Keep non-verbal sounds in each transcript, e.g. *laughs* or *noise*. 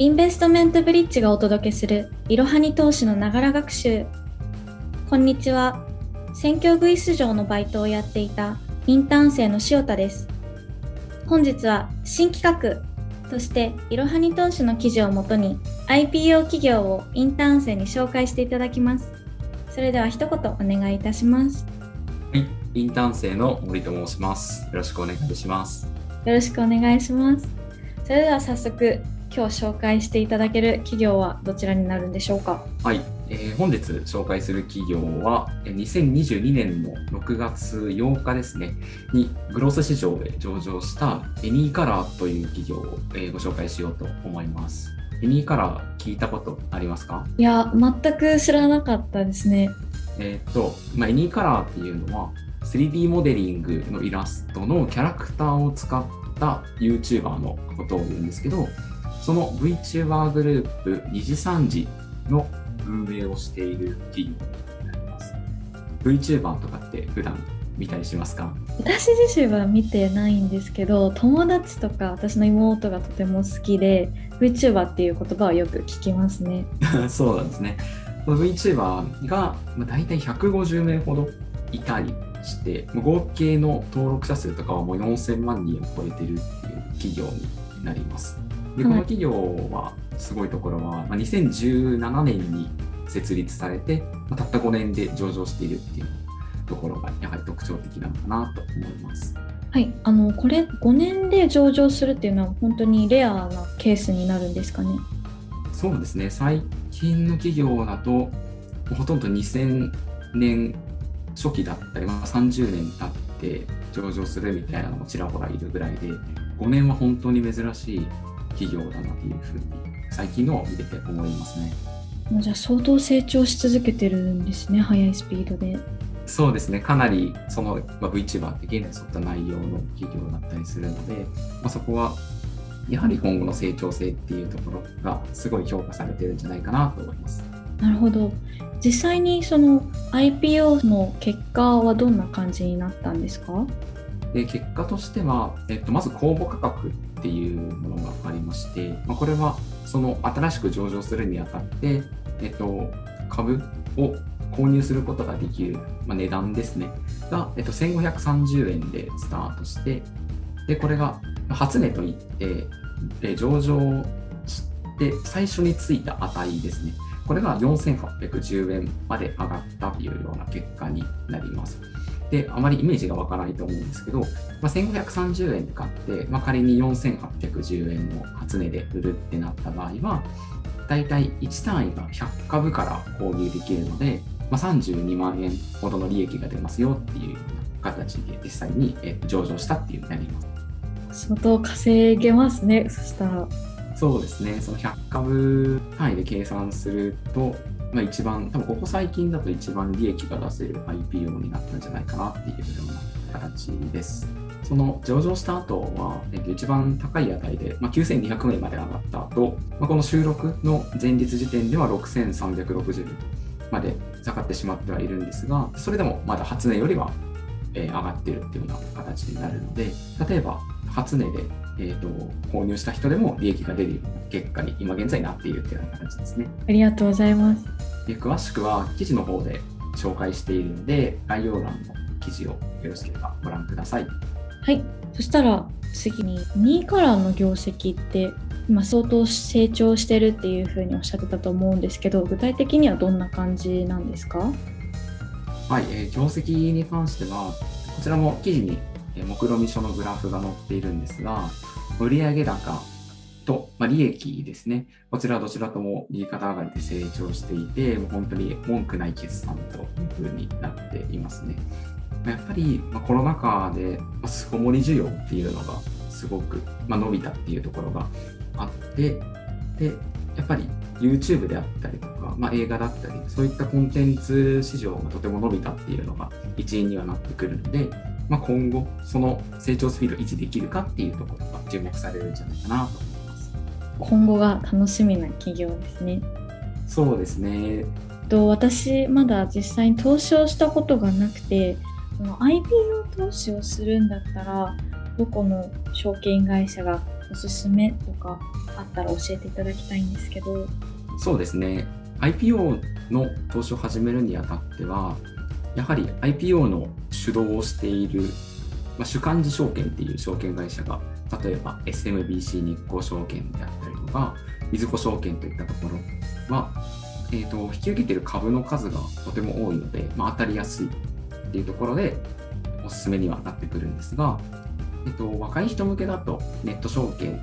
インベストメントブリッジがお届けするいろはに投資のながら学習。こんにちは。選挙グイス場のバイトをやっていたインターン生の塩田です。本日は新企画としていろはに投資の記事をもとに IPO 企業をインターン生に紹介していただきます。それでは一言お願いいたします。はい、インターン生の森と申します。よろしくお願いします。よろしくお願いします。それでは早速今日紹介していただける企業はどちらになるんでしょうか？はい、えー本日紹介する企業は、えー2022年の6月8日ですね、にグロース市場で上場したエニーカラーという企業を、えーご紹介しようと思います。エニーカラー聞いたことありますか？いや全く知らなかったですね。えーっと、まあ、エニーカラーっていうのは 3D モデリングのイラストのキャラクターを使った YouTuber のことを言うんですけど、その VTuber グループ二次三次の運営をしている企業になります。VTuber とかって普段見たりしますか？私自身は見てないんですけど友達とか私の妹がとても好きで VTuber っていう言葉はよく聞きますね *laughs* そうなんですね。VTuber がまあ大体150名ほどいたりして、合計の登録者数とかはもう4000万人を超えてるっていう企業になります。で、はいこの企業はすごいところは、まあ、2017年に設立されて、まあたった5年で上場しているっていうところがやはり特徴的なのかなと思います。はい。あのこれ5年で上場するっていうのは本当にレアなケースになるんですかね？そうですね、最近の企業だと、ほとんど2000年初期だったり、まあ、30年経って上場するみたいなのもちらほらいるぐらいで、5年は本当に珍しい企業だなというふうに、最近のを見てて思いますね。じゃあ相当成長し続けてるんですね速いスピードでそうですね、かなりその、まあ、VTuber って現在沿った内容の企業だったりするので、まあ、そこはやはり今後の成長性っていうところがすごい評価されてるんじゃないかなと思います。なるほど実際にその IPO の結果はどんな感じになったんですか？で結果としては、えっと、まず公募価格っていうものがありまして、まあ、これはその新しく上場するにあたって、えっと、株を購入することができる、まあ、値段ですねが、えっと、1530円でスタートしてでこれが初値といって上場して最初についた値ですねこれが4810円まで上がったというような結果になります。で、あまりイメージがわからないと思うんですけど、まあ、1530円で買って、まあ、仮に4810円の初値で売るってなった場合は、だいたい1単位が100株から購入できるので、まあ、32万円ほどの利益が出ますよっていう形で実際にえー上場したっていうなります。相当稼げますねそしたらそうですね、その100株単位で計算すると、まあ、一番、多分ここ最近だと一番利益が出せる IPO になったんじゃないかなっていうような形です。その上場した後は、えっと、一番高い値で、まあ、9200円まで上がった後、まあ、この収録の前日時点では6360円まで下がってしまってはいるんですが、それでもまだ初値よりは、えー上がってるっていうような形になるので、例えば初値でえー、と購入した人でも利益が出る結果に今現在なっているというような形ですね。ありがとうございますで詳しくは記事の方で紹介しているので、概要欄の記事をよろしければご覧ください。はいそしたら次に2位からの業績って今相当成長してるっていうふうにおっしゃってたと思うんですけど具体的にはどんな感じなんですか？はい、えー業績に関しては、こちらも記事にえー目論見書のグラフが載っているんですが、売上高と、まあ、利益ですね。こちらどちらとも右肩上がりで成長していて、もう本当に文句ない決算というふうになっていますね。やっぱり、まあ、コロナ禍で、巣ごもり需要っていうのがすごく、まあ、伸びたっていうところがあって、で、やっぱり YouTube であったりとか、まあ、映画だったり、そういったコンテンツ市場がとても伸びたっていうのが一因にはなってくるので、まあ、今後、その成長スピードを維持できるかっていうところが注目されるんじゃないかなと思います。今後が楽しみな企業ですね。そうですね。と私まだ実際に投資をしたことがなくてその IPO 投資をするんだったらどこの証券会社がおすすめとかあったら教えていただきたいんですけど。そうですね。IPO の投資を始めるにあたっては、やはり IPO の主導をしている、まあ、主幹事証券っていう証券会社が、例えば SMBC 日興証券であったりとか、みずほ証券といったところは、えーと、引き受けている株の数がとても多いので、まあ、当たりやすいっていうところでおすすめにはなってくるんですが、えっと、若い人向けだとネット証券、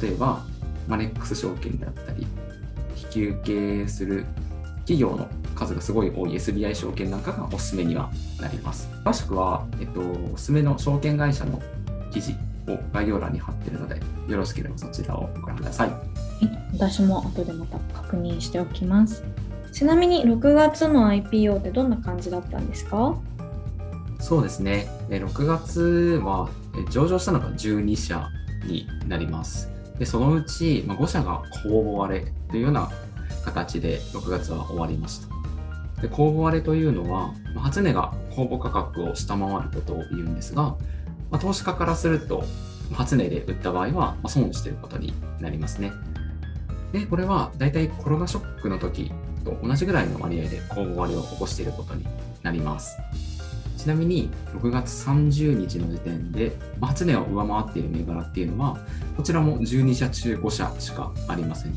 例えばマネックス証券であったり、引き受けする企業の数がすごい多い SBI 証券なんかがおすすめにはなります。詳しくは、えっと、おすすめの証券会社の記事を概要欄に貼っているので、よろしければそちらをご覧ください。私も後でまた確認しておきます。ちなみに6月の IPO ってどんな感じだったんですか？そうですね。6月は上場したのが12社になります。でそのうち5社が公募割れというような形で6月は終わりました。で公募割れというのは、初値が公募価格を下回ることを言うんですが、ま、投資家からすると、初値で売った場合は損していることになりますね。で、これは大体コロナショックの時と同じぐらいの割合で公募割れを起こしていることになります。ちなみに6月30日の時点で、初値を上回っている銘柄っていうのは、こちらも12社中5社しかありません。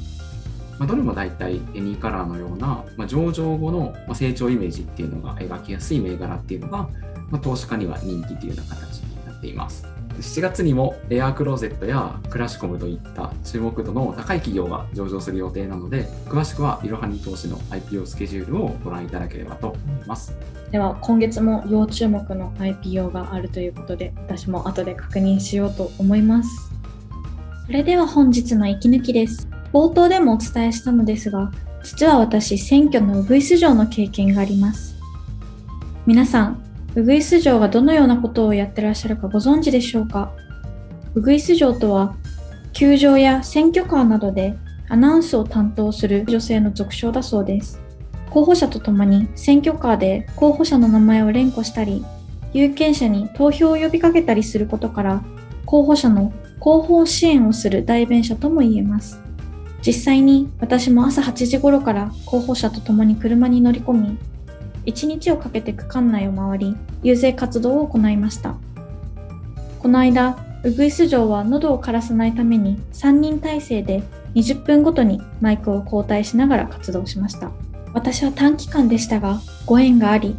まあ、どれも大体エニーカラーのような、まあ、上場後の成長イメージっていうのが描きやすい銘柄っていうのが、まあ、投資家には人気というような形になっています。7月にもエアークローゼットやクラシコムといった注目度の高い企業が上場する予定なので、詳しくはいろはに投資の IPO スケジュールをご覧いただければと思います。では今月も要注目の IPO があるということで、私も後で確認しようと思います。それでは本日の息抜きです。冒頭でもお伝えしたのですが、実は私、選挙のウグイス城の経験があります。皆さん、ウグイス城がどのようなことをやってらっしゃるかご存知でしょうか？ウグイス城とは、球場や選挙カーなどでアナウンスを担当する女性の俗称だそうです。候補者とともに選挙カーで候補者の名前を連呼したり、有権者に投票を呼びかけたりすることから、候補者の広報支援をする代弁者とも言えます。実際に私も朝8時頃から候補者と共に車に乗り込み、1日をかけて区間内を回り、遊説活動を行いました。この間、ウグイス城は喉を枯らさないために3人体制で20分ごとにマイクを交代しながら活動しました。私は短期間でしたが、ご縁があり、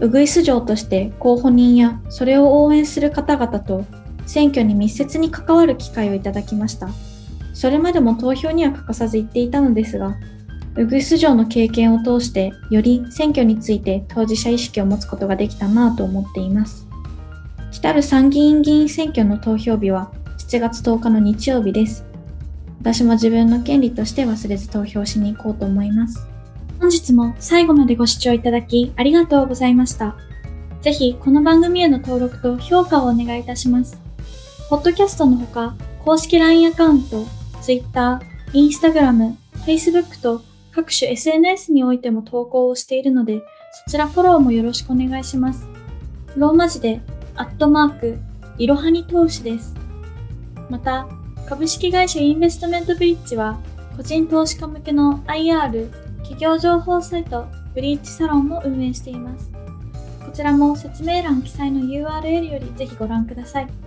ウグイス城として候補人やそれを応援する方々と選挙に密接に関わる機会をいただきました。それまでも投票には欠かさず言っていたのですが、ウグイス城の経験を通して、より選挙について当事者意識を持つことができたなぁと思っています。来たる参議院議員選挙の投票日は7月10日の日曜日です。私も自分の権利として忘れず投票しに行こうと思います。本日も最後までご視聴いただきありがとうございました。ぜひこの番組への登録と評価をお願いいたします。ポッドキャストのほか、公式 LINE アカウント、Twitter、Instagram、Facebook と各種 SNS においても投稿をしているので、そちらフォローもよろしくお願いします。ローマ字で、アットマーク、いろはに投資です。また、株式会社インベストメントブリッジは、個人投資家向けの IR、企業情報サイト、ブリッジサロンも運営しています。こちらも説明欄記載の URL よりぜひご覧ください。